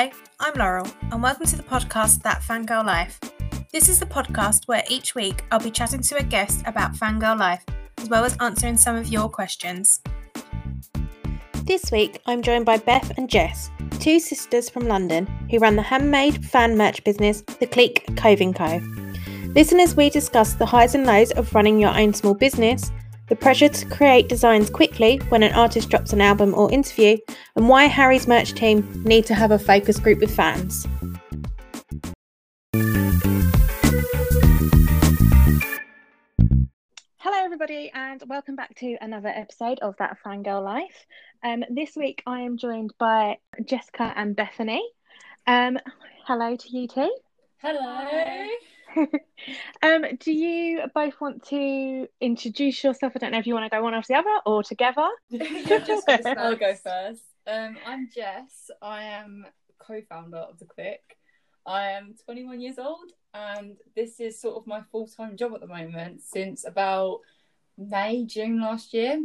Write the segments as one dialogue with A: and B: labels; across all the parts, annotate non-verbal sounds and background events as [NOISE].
A: Hello, I'm Laurel, and welcome to the podcast That Fangirl Life. This is the podcast where each week I'll be chatting to a guest about fangirl life, as well as answering some of your questions. This week I'm joined by Beth and Jess, two sisters from London who run the handmade fan merch business, The Clique Clothing Co. Listeners, we discuss the highs and lows of running your own small business, the pressure to create designs quickly when an artist drops an album or interview, and why Harry's merch team need to have a focus group with fans. Hello, everybody, and welcome back to another episode of That Fangirl Life. Um, this week I am joined by Jessica and Bethany. Um, hello to you two.
B: Hello. [LAUGHS]
A: um, do you both want to introduce yourself? I don't know if you want to go one after the other or together. [LAUGHS] [LAUGHS]
B: I'll go first. Um, I'm Jess. I am co-founder of the Clique. I am 21 years old, and this is sort of my full-time job at the moment since about May, June last year.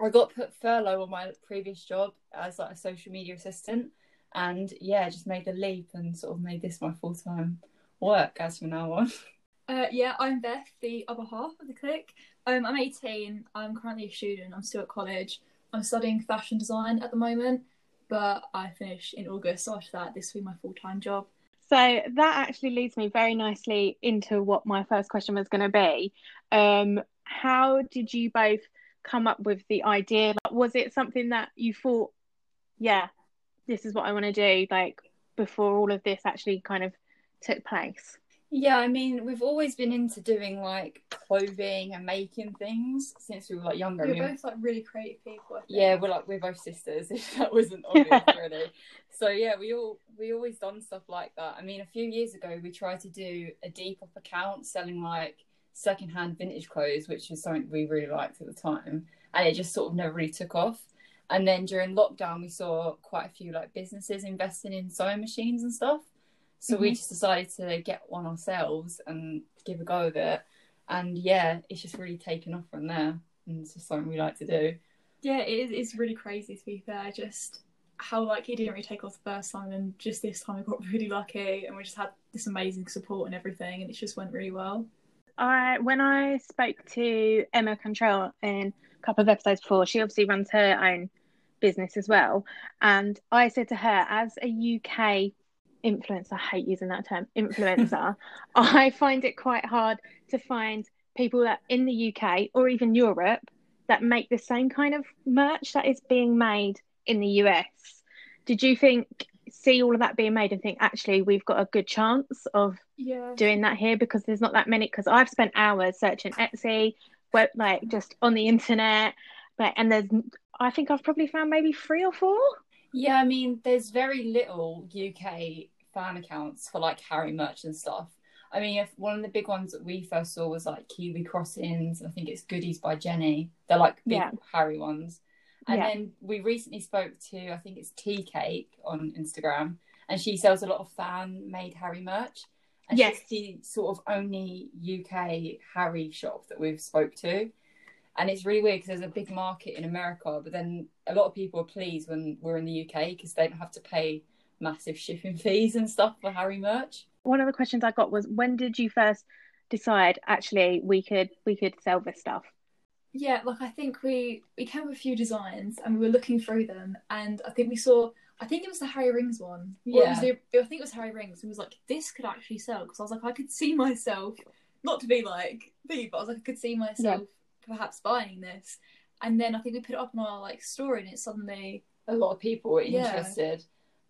B: I got put furlough on my previous job as like a social media assistant, and yeah, just made the leap and sort of made this my full-time work as from now on. [LAUGHS]
C: Uh, yeah, I'm Beth, the other half of the clique. Um, I'm 18. I'm currently a student. I'm still at college. I'm studying fashion design at the moment, but I finish in August. So after that, this will be my full time job.
A: So that actually leads me very nicely into what my first question was going to be. Um, how did you both come up with the idea? Like, was it something that you thought, yeah, this is what I want to do, like before all of this actually kind of took place?
B: Yeah, I mean, we've always been into doing like clothing and making things since we were like younger.
C: We're both like really creative people.
B: Yeah, we're like we're both sisters. [LAUGHS] If that wasn't obvious [LAUGHS] already. So yeah, we all we always done stuff like that. I mean, a few years ago we tried to do a Depop account selling like secondhand vintage clothes, which is something we really liked at the time, and it just sort of never really took off. And then during lockdown, we saw quite a few like businesses investing in sewing machines and stuff. So mm-hmm. we just decided to get one ourselves and give a go of it. And yeah, it's just really taken off from there. And it's just something we like to do.
C: Yeah, it is, it's really crazy to be fair. Just how like it didn't really take off the first time and just this time we got [LAUGHS] really lucky and we just had this amazing support and everything and it just went really well.
A: I when I spoke to Emma Control in a couple of episodes before, she obviously runs her own business as well. And I said to her, as a UK influencer, I hate using that term, influencer, [LAUGHS] I find it quite hard to find people that in the UK or even Europe that make the same kind of merch that is being made in the US. Did you think see all of that being made and think actually we've got a good chance of
C: yeah.
A: doing that here because there's not that many because I've spent hours searching Etsy, web like just on the internet, but and there's I think I've probably found maybe three or four.
B: Yeah, I mean, there's very little UK fan accounts for like Harry merch and stuff. I mean, if one of the big ones that we first saw was like Kiwi Crossings, I think it's Goodies by Jenny. They're like big yeah. Harry ones. And yeah. then we recently spoke to, I think it's Tea Cake on Instagram, and she sells a lot of fan made Harry merch. And yes. she's the sort of only UK Harry shop that we've spoke to. And it's really weird because there's a big market in America, but then a lot of people are pleased when we're in the UK because they don't have to pay massive shipping [LAUGHS] fees and stuff for Harry merch.
A: One of the questions I got was when did you first decide actually we could we could sell this stuff?
C: Yeah, like I think we we came with a few designs and we were looking through them and I think we saw I think it was the Harry Rings one. Yeah. The, I think it was Harry Rings. And was like, this could actually sell because I was like, I could see [LAUGHS] myself, not to be like me, but I was like, I could see myself yeah. perhaps buying this. And then I think we put it up on our like story, and it suddenly
B: a lot of people were interested. Yeah.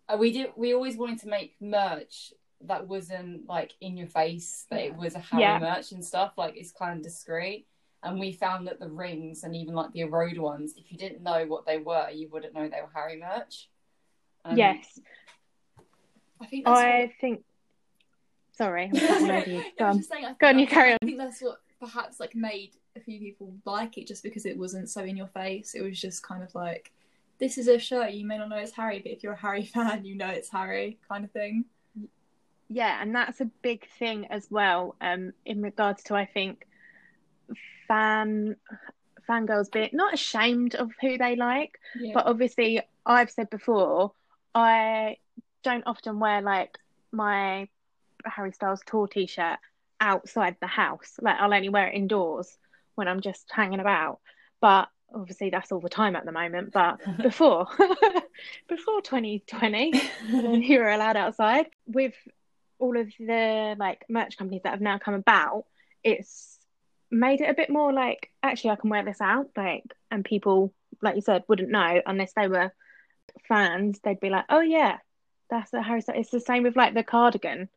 B: Uh, we did. We always wanted to make merch that wasn't like in your face. That it was a Harry yeah. merch and stuff. Like it's kind of discreet. And we found that the rings and even like the erode ones, if you didn't know what they were, you wouldn't know they were Harry merch.
A: Um, yes.
C: I think. I
A: what... think. Sorry, I'm [LAUGHS] you. Go on. Saying, Go on, you carry on.
C: I think that's what perhaps like made a few people like it, just because it wasn't so in your face. It was just kind of like this is a shirt you may not know it's Harry, but if you're a Harry [LAUGHS] fan, you know it's Harry, kind of thing.
A: Yeah, and that's a big thing as well. Um, in regards to I think fan fangirls being not ashamed of who they like, yeah. but obviously I've said before I don't often wear like my Harry Styles tour t-shirt outside the house. Like I'll only wear it indoors when I'm just hanging about. But obviously that's all the time at the moment. But [LAUGHS] before [LAUGHS] before 2020, you were allowed outside with all of the like merch companies that have now come about. It's made it a bit more like actually I can wear this out, like, and people like you said wouldn't know unless they were fans. They'd be like, oh yeah, that's a Harry Styles. It's the same with like the cardigan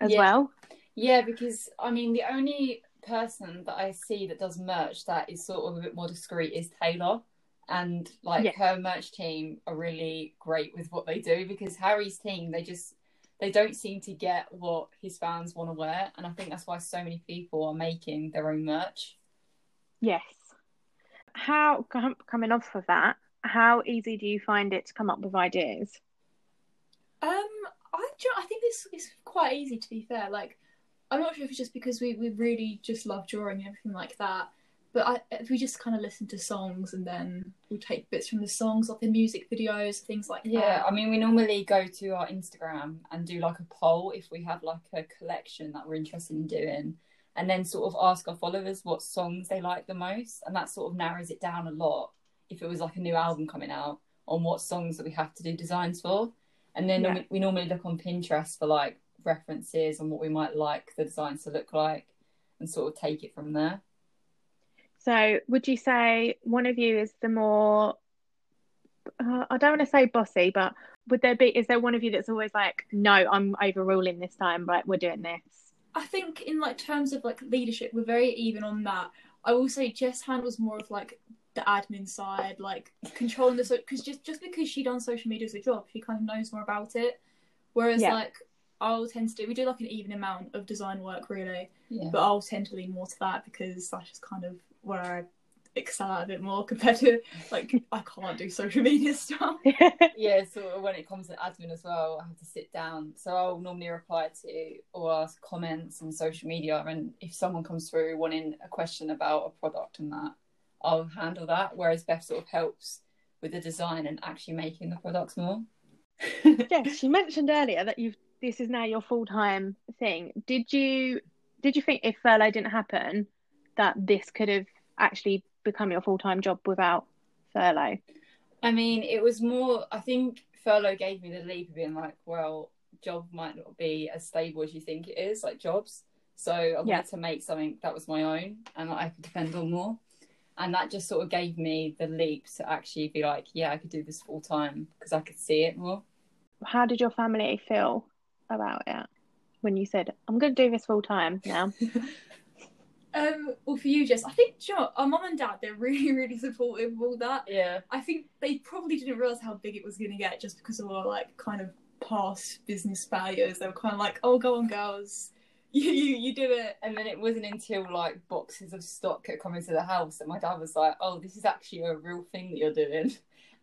A: as
B: Yeah.
A: well.
B: Yeah, because I mean, the only person that I see that does merch that is sort of a bit more discreet is Taylor. And like her merch team are really great with what they do because Harry's team, they just they don't seem to get what his fans want to wear. And I think that's why so many people are making their own merch.
A: Yes. How com- coming off of that? How easy do you find it to come up with ideas?
C: Um, I I think this is quite easy to be fair. Like, I'm not sure if it's just because we, we really just love drawing and everything like that. But I, if we just kind of listen to songs and then we take bits from the songs off the music videos, things like
B: Yeah,
C: that.
B: Yeah, I mean, we normally go to our Instagram and do like a poll if we have like a collection that we're interested in doing, and then sort of ask our followers what songs they like the most, and that sort of narrows it down a lot. If it was like a new album coming out, on what songs that we have to do designs for, and then
A: Yeah.
B: we, we normally look on Pinterest for like references and what we might like the designs to look like, and sort of take it from there.
A: So, would you say one of you is the more, uh, I don't want to say bossy, but would there be, is there one of you that's always like, no, I'm overruling this time, right? We're doing this.
C: I think in like terms of like leadership, we're very even on that. I will say Jess handles more of like the admin side, like controlling the so because just just because she done social media as a job, she kind of knows more about it. Whereas
A: Yeah.
C: like I'll tend to do we do like an even amount of design work really,
B: Yeah.
C: but I'll tend to lean more to that because that's just kind of where I excel at a bit more [LAUGHS] compared to like I can't do social media [LAUGHS] stuff. [LAUGHS]
B: yeah, so when it comes to admin as well, I have to sit down. So I'll normally reply to or ask comments on social media, and if someone comes through wanting a question about a product and that, I'll handle that. Whereas Beth sort of helps with the design and actually making the products more.
A: yes, you mentioned earlier that you've, this is now your full-time thing. Did you, did you think if furlough didn't happen, that this could have actually become your full-time job without furlough?
B: I mean, it was more. I think furlough gave me the leap of being like, well, job might not be as stable as you think it is, like jobs. So I wanted
A: Yeah.
B: to make something that was my own and that I could depend on more. And that just sort of gave me the leap to actually be like, yeah, I could do this full time because I could see it more.
A: How did your family feel about it when you said, I'm going to do this full-time now? [LAUGHS]
C: Um, well, for you, Jess, I think you know, our mum and dad they're [LAUGHS] really really supportive of all that.
B: Yeah.
C: I think they probably didn't realize how big it was going to get just because of our like kind of past business failures. They were kind of like, "Oh, go on, girls, [LAUGHS] you you, you do it."
B: And then it wasn't until like boxes of stock had come into the house that my dad was like, "Oh, this is actually a real thing that you're doing."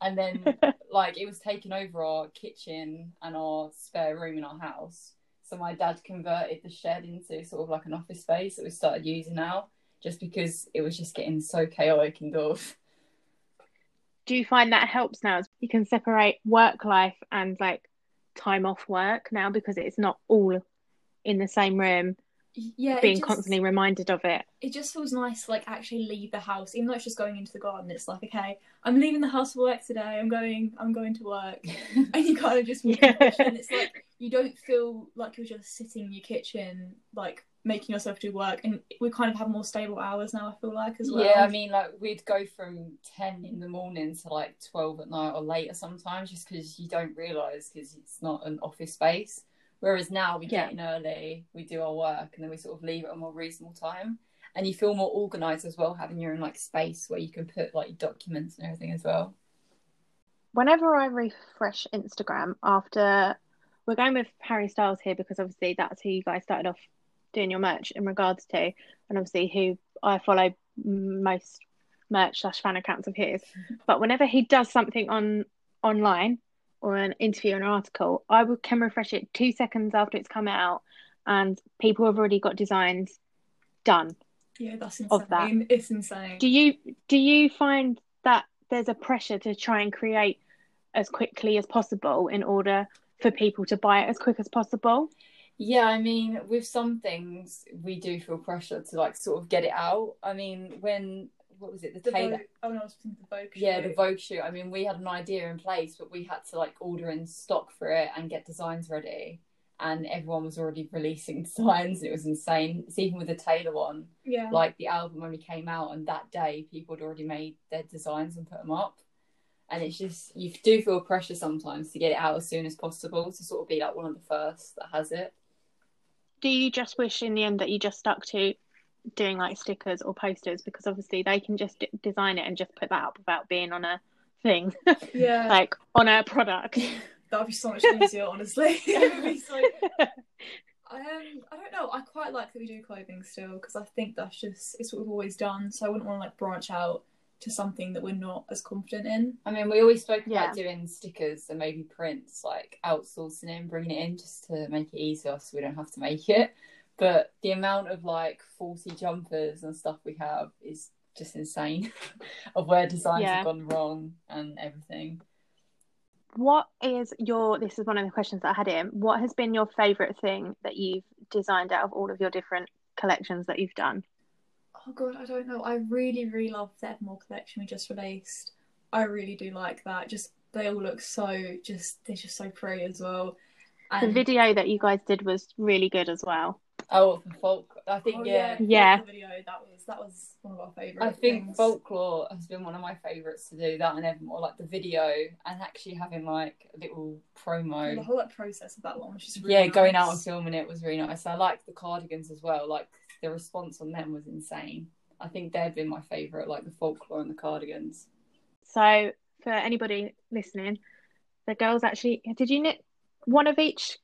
B: And then [LAUGHS] like it was taking over our kitchen and our spare room in our house. So my dad converted the shed into sort of like an office space that we started using now, just because it was just getting so chaotic indoors.
A: do you find that helps now? You can separate work life and like time off work now because it's not all in the same room,
C: Yeah,
A: being
C: just,
A: constantly reminded of it.
C: It just feels nice to like actually leave the house, even though it's just going into the garden. It's like, okay, I'm leaving the house for work today. I'm going. I'm going to work. [LAUGHS] and you kind of just walk
A: Yeah.
C: kitchen. It's like you don't feel like you're just sitting in your kitchen, like making yourself do work. And we kind of have more stable hours now. I feel like as well.
B: Yeah, I mean, like we'd go from ten in the morning to like twelve at night or later sometimes, just because you don't realise because it's not an office space. Whereas now we
A: Yeah.
B: get in early, we do our work, and then we sort of leave at a more reasonable time, and you feel more organised as well, having your own like space where you can put like documents and everything as well.
A: Whenever I refresh Instagram after we're going with Harry Styles here because obviously that's who you guys started off doing your merch in regards to, and obviously who I follow most merch slash fan accounts of his. [LAUGHS] But whenever he does something on online or an interview or an article, I can refresh it two seconds after it's come out, and people have already got designs done.
C: yeah, that's insane.
A: of that.
C: It's insane.
A: Do you do you find that there's a pressure to try and create as quickly as possible in order for people to buy it as quick as possible.
B: Yeah, I mean, with some things, we do feel pressure to like sort of get it out. I mean, when what was it, the,
C: The
B: Taylor?
C: Vogue, oh no, I was thinking the Vogue. Shoot.
B: Yeah,
C: shoot.
B: the Vogue shoot. I mean, we had an idea in place, but we had to like order in stock for it and get designs ready. And everyone was already releasing [LAUGHS] designs, and it was insane. It's even with the Taylor one,
C: Yeah.
B: like the album only came out, and that day people had already made their designs and put them up. And it's just you do feel pressure sometimes to get it out as soon as possible to sort of be like one of the first that has it.
A: Do you just wish in the end that you just stuck to doing like stickers or posters because obviously they can just d- design it and just put that up without being on a thing, [LAUGHS]
C: yeah.
A: like on a product. [LAUGHS]
C: That'd be so much easier, honestly. [LAUGHS] it would so. Um, I don't know. I quite like that we do clothing still because I think that's just it's what we've always done. So I wouldn't want to like branch out to something that we're not as confident in.
B: I mean, we always spoke
A: Yeah.
B: about doing stickers and maybe prints, like outsourcing it and bringing it in just to make it easier so we don't have to make it. But the amount of like 40 jumpers and stuff we have is just insane [LAUGHS] of where designs
A: Yeah.
B: have gone wrong and everything.
A: What is your? This is one of the questions that I had in. What has been your favorite thing that you've designed out of all of your different collections that you've done?
C: Oh god, I don't know. I really, really love the Evermore collection we just released. I really do like that. Just they all look so just they're just so pretty as well.
A: The video that you guys did was really good as well.
B: Oh, for folk, I think,
C: oh,
B: yeah.
A: Yeah.
C: the video that was that was one of our favorite.
B: I think
C: things.
B: folklore has been one of my favourites to do that and Evermore, like the video and actually having like a little promo.
C: the whole like, process of that one was just really
B: yeah, going out and filming it was really nice. I liked the cardigans as well. Like the response on them was insane. I think they've been my favourite, like the folklore and the cardigans.
A: So for anybody listening, the girls actually did you knit one of each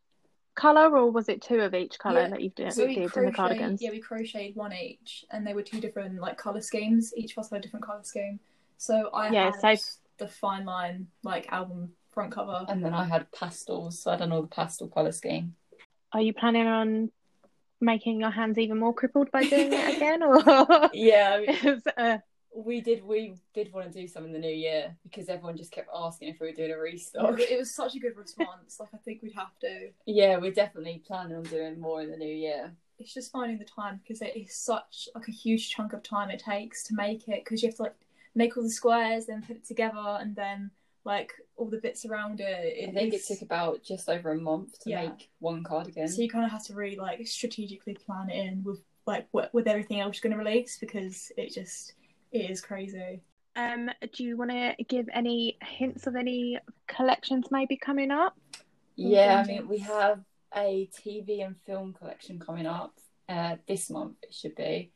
A: color or was it two of each color
C: Yeah,
A: that you did,
C: So we
A: did in the cardigans?
C: yeah, we crocheted one each, and they were two different like color schemes. Each of us had a different color scheme. So I
A: Yeah,
C: had
A: so-
C: the fine line like album front cover.
B: And then I had pastels, so I don't know the pastel colour scheme.
A: Are you planning on making your hands even more crippled by doing it [LAUGHS] again, or
B: Yeah, I mean, [LAUGHS]
A: uh,
B: we did we did want to do some in the new year because everyone just kept asking if we were doing a restock.
C: it was such a good response. Like I think we'd have to.
B: Yeah, we're definitely planning on doing more in the new year.
C: It's just finding the time because it is such like a huge chunk of time it takes to make it because you have to like make all the squares, then put it together, and then like all the bits around it.
B: I think it took about just over a month to
C: Yeah.
B: make one cardigan.
C: So you kind of have to really like strategically plan it in with like what with everything else you're going to release because it just it is crazy.
A: um, do you want to give any hints of any collections maybe coming up?
B: Yeah, I mean, we have a TV and film collection coming up uh, this month, it should be.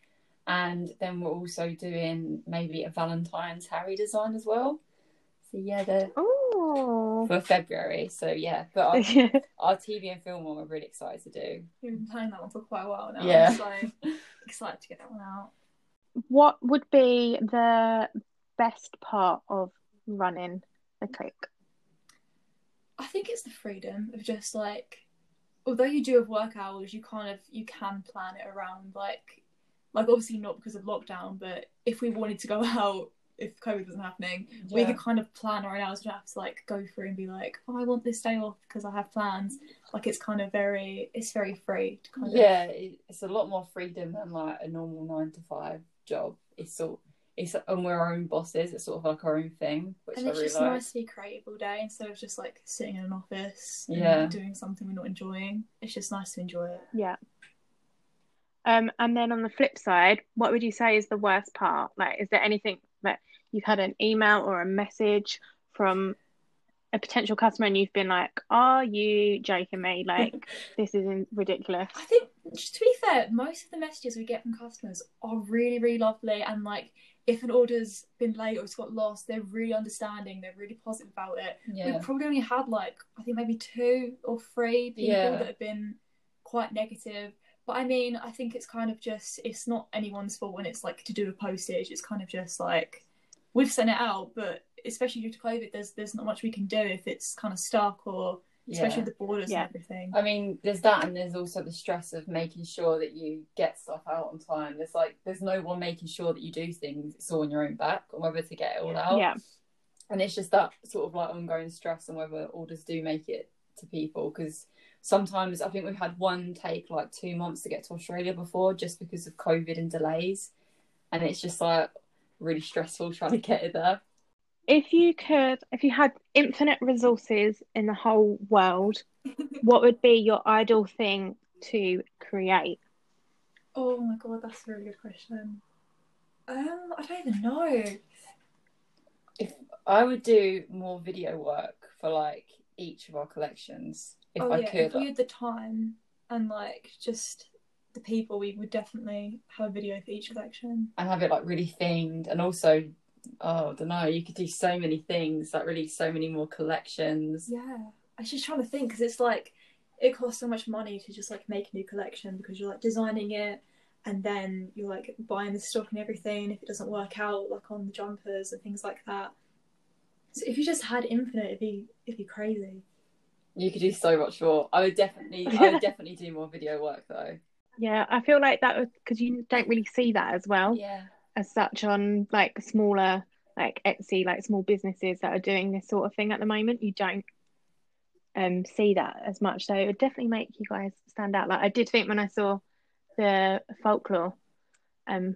B: And then we're also doing maybe a Valentine's Harry design as well. So, yeah, they're
A: Oh,
B: for February. So, yeah, but our, [LAUGHS] our TV and film one we're really excited to do.
C: We've been planning that one for quite a while now.
B: Yeah.
C: So [LAUGHS] excited to get that one out.
A: What would be the best part of running the Clique?
C: I think it's the freedom of just like, although you do have work hours, you kind of you can plan it around like, like obviously not because of lockdown, but if we wanted to go [LAUGHS] out, if COVID wasn't happening, we could kind of plan our own hours. We don't have to like go through and be like, oh, I want this day off because I have plans. Like it's kind of very, it's very free to kind
B: Yeah, it, it's a lot more freedom than like a normal nine to five job. It's sort it's and we're our own bosses. It's sort of like our own thing, which
C: And
B: I
C: it's
B: really
C: just
B: like.
C: nice to be creative all day instead of just like sitting in an office
B: Yeah.
C: and doing something we're not enjoying. It's just nice to enjoy it.
A: Yeah. Um, and then on the flip side, what would you say is the worst part? Like, is there anything that you've had an email or a message from a potential customer and you've been like, "Are you joking me? Like, [LAUGHS] this is ridiculous."
C: I think, just to be fair, most of the messages we get from customers are really, really lovely. And like, if an order's been late or it's got lost, they're really understanding. They're really positive about it.
B: Yeah.
C: We've probably only had like, I think maybe two or three people
B: Yeah.
C: that have been quite negative. But I mean, I think it's kind of just, it's not anyone's fault when it's like to do with postage. It's kind of just like, we've sent it out, but especially due to COVID, there's there's not much we can do if it's kind of stuck or especially
B: Yeah.
C: with the borders
A: Yeah.
C: and everything.
B: I mean, there's that, and there's also the stress of making sure that you get stuff out on time. There's like, there's no one making sure that you do things. It's all on your own back, on whether to get it all out.
A: Yeah.
B: And it's just that sort of like ongoing stress on whether orders do make it to people because sometimes I think we've had one take like two months to get to Australia before just because of COVID and delays, and it's just like really stressful trying to get it there.
A: If you could, if you had infinite resources in the whole world, [LAUGHS] what would be your ideal thing to create?
C: Oh my god, that's a really good question. Um, I don't even know.
B: If I would do more video work for like each of our collections, if
C: oh,
B: I
C: yeah,
B: could.
C: If we had the time and like just the people, we would definitely have a video for each collection.
B: and have it like really themed and also oh I don't know. You could do so many things like really so many more collections.
C: Yeah, I was just trying to think because it's like it costs so much money to just like make a new collection because you're like designing it and then you're like buying the stock and everything. If it doesn't work out, like on the jumpers and things like that. So if you just had infinite, it'd be it'd be crazy.
B: you could do so much more. I would definitely I would [LAUGHS] definitely do more video work though.
A: Yeah, I feel like that because you don't really see that as well.
B: Yeah
A: as such on like smaller like Etsy, like small businesses that are doing this sort of thing at the moment. You don't um see that as much, so it would definitely make you guys stand out. Like I did think when I saw the folklore um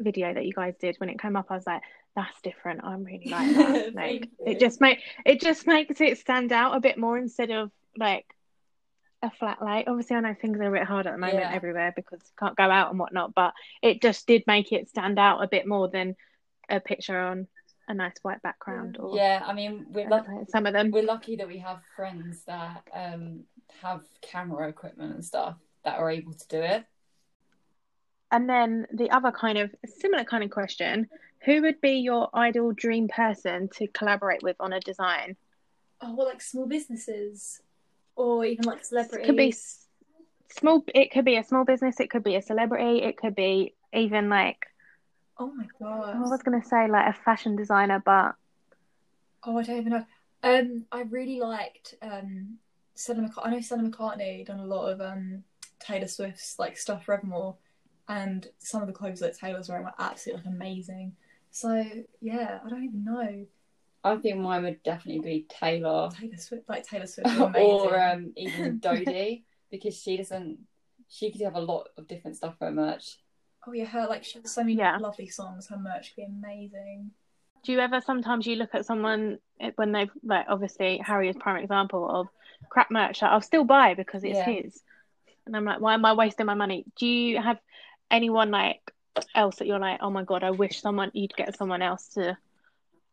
A: video that you guys did when it came up, I was like, that's different. I'm really like that. [LAUGHS] Like it just make it just makes it stand out a bit more instead of like a flat lay. Obviously, I know things are a bit hard at the moment
B: Yeah.
A: everywhere because you can't go out and whatnot, but it just did make it stand out a bit more than a picture on a nice white background or
B: yeah I mean we're lucky
A: know, some of them.
B: we're lucky that we have friends that um have camera equipment and stuff that are able to do it
A: And then the other kind of similar kind of question: Who would be your ideal dream person to collaborate with on a design?
C: Oh, well, like small businesses or even like celebrities.
A: Could be small. It could be a small business. It could be a celebrity. It could be even like
C: Oh my god.
A: I was gonna say like a fashion designer, but
C: Oh, I don't even know. Um, I really liked um Stella. I know Stella McCartney done a lot of um Taylor Swift's like stuff for Evermore, and some of the clothes that Taylor's wearing were absolutely like amazing. So yeah, I don't even know
B: I think mine would definitely be Taylor
C: Taylor Swift. Like Taylor Swift, [LAUGHS]
B: or um even [LAUGHS] Dodie because she doesn't she could have a lot of different stuff for her merch
C: oh yeah, her like she has so many
A: Yeah.
C: lovely songs. Her merch could be amazing.
A: do you ever sometimes you look at someone eh, when they've like obviously Harry is prime example of crap merch that I'll still buy because it's
B: Yeah.
A: his, and I'm like, why am I wasting my money? Do you have anyone like else that you're like, oh my god, I wish someone you'd get someone else to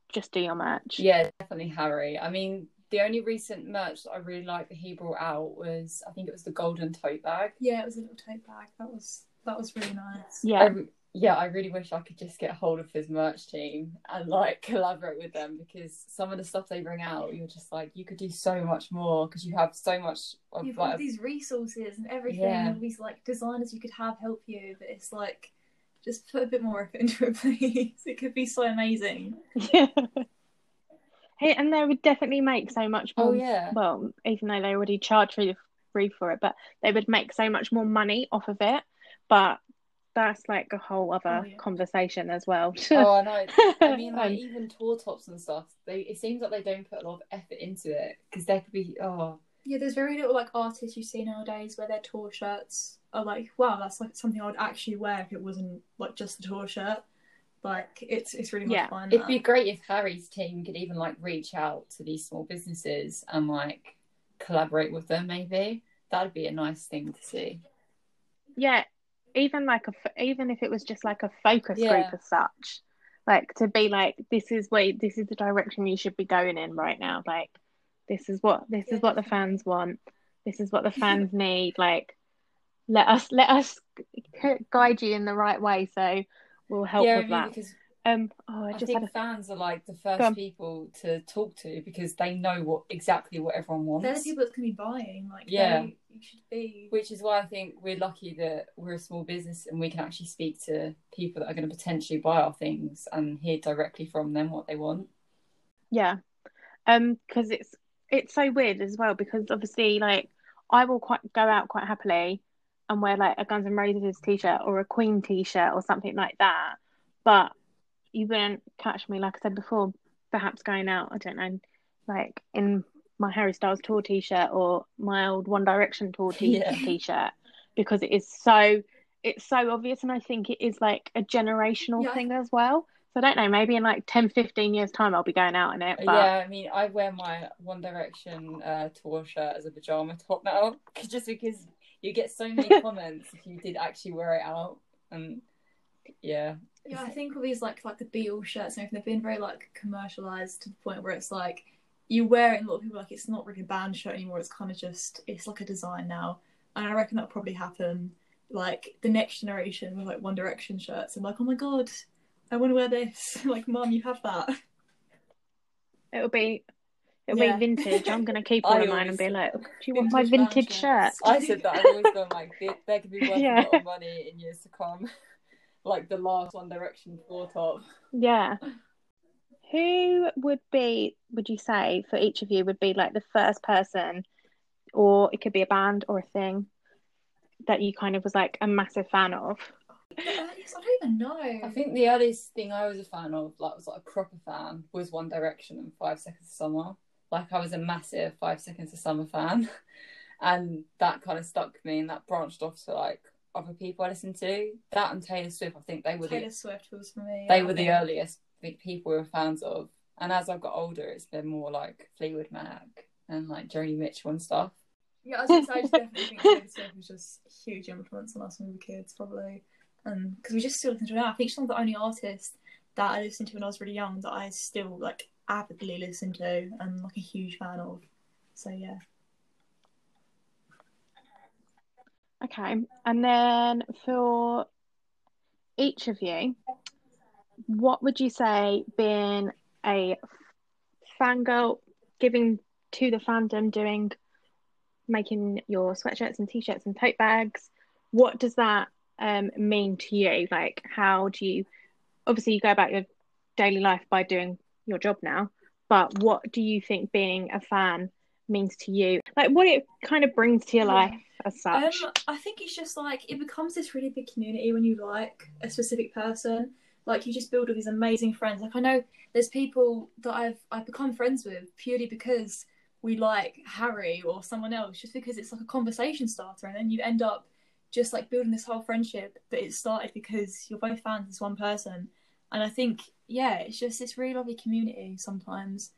A: just do your merch?
B: Yeah, definitely Harry. I mean, the only recent merch that I really liked that he brought out was I think it was the golden tote bag.
C: Yeah, it was a little tote bag. That was that was really nice.
A: yeah.
B: I yeah, I really wish I could just get hold of his merch team and like [LAUGHS] collaborate with them because some of the stuff they bring out, you're just like you could do so much more because you have so much of
C: You've got
B: like
C: these resources and everything,
B: Yeah.
C: and these like designers you could have help you, but it's like just put a bit more effort into it, [LAUGHS] please. It could be so amazing.
A: Yeah. Hey, and they would definitely make so much more.
B: Oh, yeah.
A: Well, even though they already charge free free for it, but they would make so much more money off of it. But that's like a whole other
C: Oh, yeah.
A: conversation as well.
B: oh I know. [LAUGHS] I mean, like
A: Um,
B: even tour tops and stuff. They it seems like they don't put a lot of effort into it because there could be oh
C: Yeah, there's very little like artists you see nowadays where their tour shirts are like, wow, that's like something I would actually wear if it wasn't like just the tour shirt. Like it's it's really hard
A: Yeah.
C: to find
B: It'd
C: that.
B: be great if Harry's team could even like reach out to these small businesses and like collaborate with them. Maybe that'd be a nice thing to see.
A: yeah, even like a f- even if it was just like a focus
B: Yeah.
A: group as such, like to be like this is where this is the direction you should be going in right now. Like this is what this
C: Yeah,
A: is what the fans want. This is what the fans [LAUGHS] need. Like let us let us guide you in the right way. So we'll help
B: yeah, I
A: with
B: mean,
A: that.
B: because
A: Um, oh, I
B: I
A: just
B: think
A: a
B: fans are like the first people to talk to because they know what exactly what everyone wants.
C: They're the people that's gonna be buying. Like
B: Yeah.
C: they, you should be.
B: Which is why I think we're lucky that we're a small business and we can actually speak to people that are going to potentially buy our things and hear directly from them what they want.
A: yeah, um, because it's it's so weird as well because obviously like I will quite go out quite happily and wear like a Guns N' Roses t-shirt or a Queen t-shirt or something like that, but you wouldn't catch me like I said before, perhaps going out. I don't know, like in my Harry Styles tour T-shirt or my old One Direction tour t-
B: Yeah. [LAUGHS]
A: T-shirt because it is so it's so obvious, and I think it is like a generational
C: Yeah.
A: thing as well. So I don't know, maybe in like 10, 15 years time, I'll be going out in it. But
B: Yeah, I mean, I wear my One Direction uh, tour shirt as a pajama top now, [LAUGHS] just because you get so many [LAUGHS] comments if you did actually wear it out, and yeah,
C: Yeah, I think all these like like the Beatles shirts and everything, they've been very like commercialized to the point where it's like you wear it and a lot of people are like it's not really a band shirt anymore. It's kind of just it's like a design now, and I reckon that'll probably happen like the next generation with like One Direction shirts. I'm like, oh my god, I want to wear this. [LAUGHS] like, mom, you have that.
A: it'll be it'll
C: Yeah.
A: be vintage. I'm gonna keep [LAUGHS]
B: I
A: all of mine and be like, do you want my
C: vintage
A: shirt?
B: I said that I've always gone like they, they could be worth
A: Yeah.
B: a lot of money in years to come, [LAUGHS] like the last One Direction floor top.
A: Yeah. Who would be, would you say, for each of you, would be like the first person, or it could be a band or a thing that you kind of was like a massive fan of?
C: Earliest, I don't even know.
B: I think the earliest thing I was a fan of, like was like a proper fan, was One Direction and Five Seconds of Summer. Like I was a massive Five Seconds of Summer fan, [LAUGHS] and that kind of stuck me, and that branched off to like other people I listened to. That and Taylor Swift, I think they were
C: Taylor
B: the
C: Swift was for me.
B: they
C: yeah,
B: were the earliest big people we were fans of. And as I've got older, it's been more like Fleetwood Mac and like Joni Mitchell and stuff.
C: Yeah, I was I definitely think Taylor Swift was just huge influence on us when we were kids, probably. And because we just still listen to her now. I think she's one of the only artists that I listened to when I was really young that I still like avidly listen to and like a huge fan of. So yeah.
A: Okay. And then for each of you, what would you say being a fangirl, giving to the fandom, doing, making your sweatshirts and t-shirts and tote bags? What does that um, mean to you? Like, how do you, obviously, you go about your daily life by doing your job now, but what do you think being a fan means to you? Like, what it kind of brings to your life as such?
C: Um, I think it's just like it becomes this really big community when you like a specific person. Like you just build all these amazing friends. Like I know there's people that I've I've become friends with purely because we like Harry or someone else, just because it's like a conversation starter, and then you end up just like building this whole friendship that it started because you're both fans of this one person. And I think yeah, it's just this really lovely community sometimes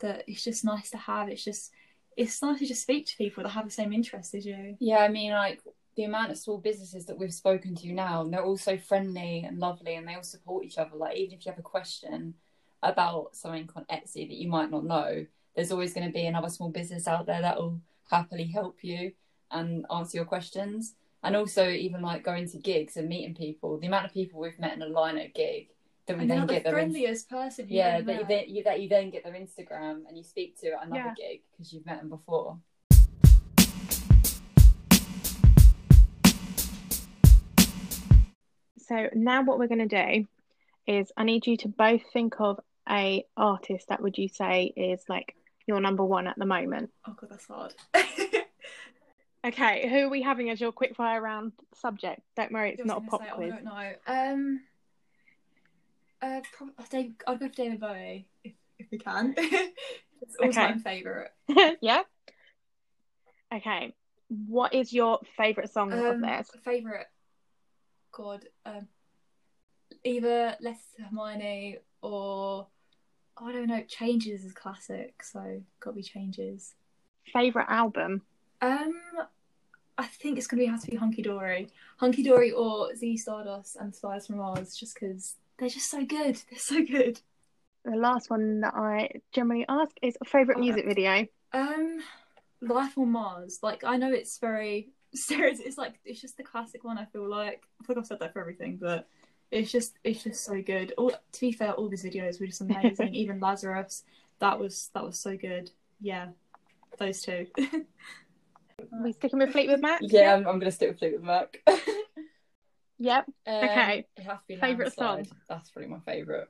C: that it's just nice to have. It's just it's nice to just speak to people that have the same interests as you.
B: Yeah, I mean, like the amount of small businesses that we've spoken to now, and they're all so friendly and lovely, and they all support each other. Like, even if you have a question about something on Etsy that you might not know, there's always going to be another small business out there that will happily help you and answer your questions. And also, even like going to gigs and meeting people, the amount of people we've met in a line at a gig that we
C: And
B: then
C: not the
B: get their in-
C: friendliest person. you've
B: yeah
C: ever
B: that you, then, you, that you then get their Instagram and you speak to at another
A: Yeah.
B: gig because you've met them before.
A: So now what we're going to do is I need you to both think of a artist that would you say is like your number one at the moment.
C: Oh god, that's hard. [LAUGHS]
A: Okay, who are we having as your quickfire round subject? Don't worry, it's not a
C: gonna
A: pop
C: say, oh, I
A: quiz.
C: don't know. Um, uh, I'll, I'll go for David Bowie if, if we can. [LAUGHS] it's always
A: Okay.
C: my favourite. [LAUGHS]
A: yeah. Okay. What is your favourite song of
C: Um,
A: theirs?
C: favourite. God, um, either Less Hermione or I don't know. Changes is classic, so gotta be Changes.
A: Favourite album?
C: Um, I think it's gonna be have to be Hunky Dory, Hunky Dory, or Ziggy Stardust and Spiders from Mars, just because they're just so good. They're so good.
A: The last one that I generally ask is a favourite music video.
C: Um, Life on Mars. Like I know it's very [LAUGHS] serious. It's like it's just the classic one. I feel like I feel like I've said that for everything, but it's just it's just so good. All to be fair, all these videos were just [LAUGHS] amazing. Even Lazarus, that was that was so good. Yeah, those two. [LAUGHS]
A: We sticking with Fleetwood Mac?
B: Yeah, I'm, I'm going to stick with Fleetwood Mac.
A: Yep.
B: Um,
A: Okay.
B: It has to be Landslide.
A: song?
B: That's probably my favourite.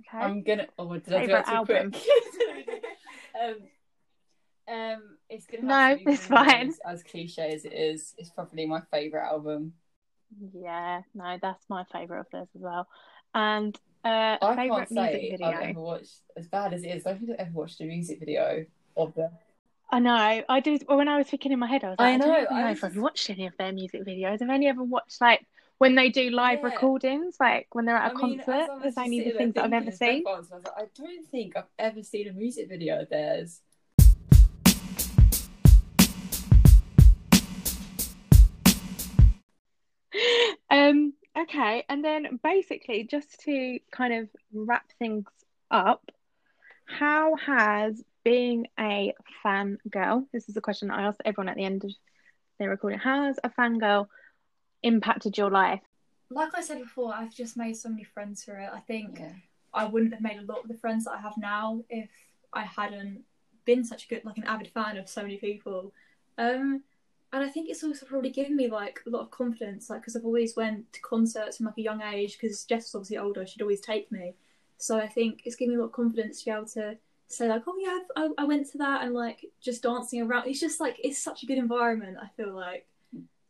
A: Okay.
B: I'm gonna. Oh, did I do that too
A: album?
B: quick? [LAUGHS] um, um, it's gonna.
A: No,
B: to be
A: it's fine.
B: As cliche as it is, it's probably my favourite album.
A: Yeah, no, that's my favourite of theirs as well. And uh
B: I
A: favourite
B: can't
A: music
B: say
A: video.
B: I've ever watched as bad as it is. I don't think I've ever watched a music video of them.
A: I know. I do. Well, when I was thinking in my head, I was like,
B: I
A: I, don't even
B: I
A: know
B: was
A: if I've watched any of their music videos. I've only ever watched like when they do live
B: Yeah.
A: recordings, like when they're at a
B: I mean,
A: concert. There's only the things that I've ever seen.
B: I was like, I don't think I've ever seen a music video of theirs.
A: Um. Okay, and then basically, just to kind of wrap things up, how has being a fan girl? This is a question I ask everyone at the end of their recording. How has a fangirl impacted your life?
C: Like I said before, I've just made so many friends through it. I think
B: Yeah.
C: I wouldn't have made a lot of the friends that I have now if I hadn't been such a good, like an avid fan of so many people. Um, and I think it's also probably given me like a lot of confidence, like because I've always went to concerts from like a young age. Because Jess was obviously older, she'd always take me. So I think it's given me a lot of confidence to be able to say like, oh yeah, I, I went to that and like just dancing around. It's just like it's such a good environment. I feel like.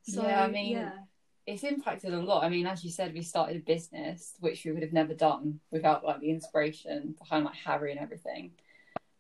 C: So,
B: Yeah, I mean,
C: yeah.
B: It's impacted a lot. I mean, as you said, we started a business, which we would have never done without like the inspiration behind like Harry and everything.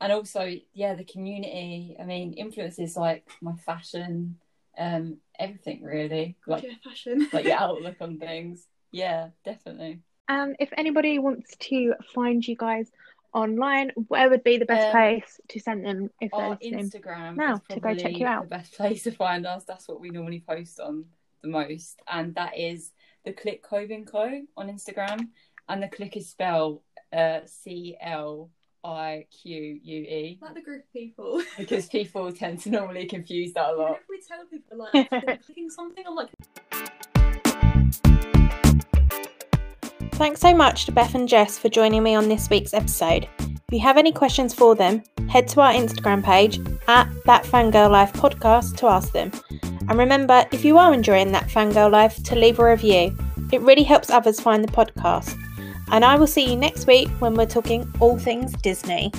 B: And also, yeah, the community. I mean, influences like my fashion, um, everything really. Like
C: yeah, fashion. [LAUGHS]
B: like your outlook on things. Yeah, definitely.
A: And if anybody wants to find you guys online, where would be the best
B: Um,
A: place to send them if they're
B: Our? Instagram
A: now
B: is
A: to go check you out.
B: the best place to find us. That's what we normally post on the most, and that is the Clique Clothing Co on Instagram, and the Clique is spelled uh, C L I Q U E
C: like the group of people. [LAUGHS]
B: because people tend to normally confuse that a lot.
C: If we tell people like [LAUGHS] they're clicking something, I'm like,
A: Thanks so much to Beth and Jess for joining me on this week's episode. If you have any questions for them, head to our Instagram page at That Fangirl Life Podcast to ask them. And remember, if you are enjoying That Fangirl Life, to leave a review. It really helps others find the podcast. And I will see you next week when we're talking all things Disney.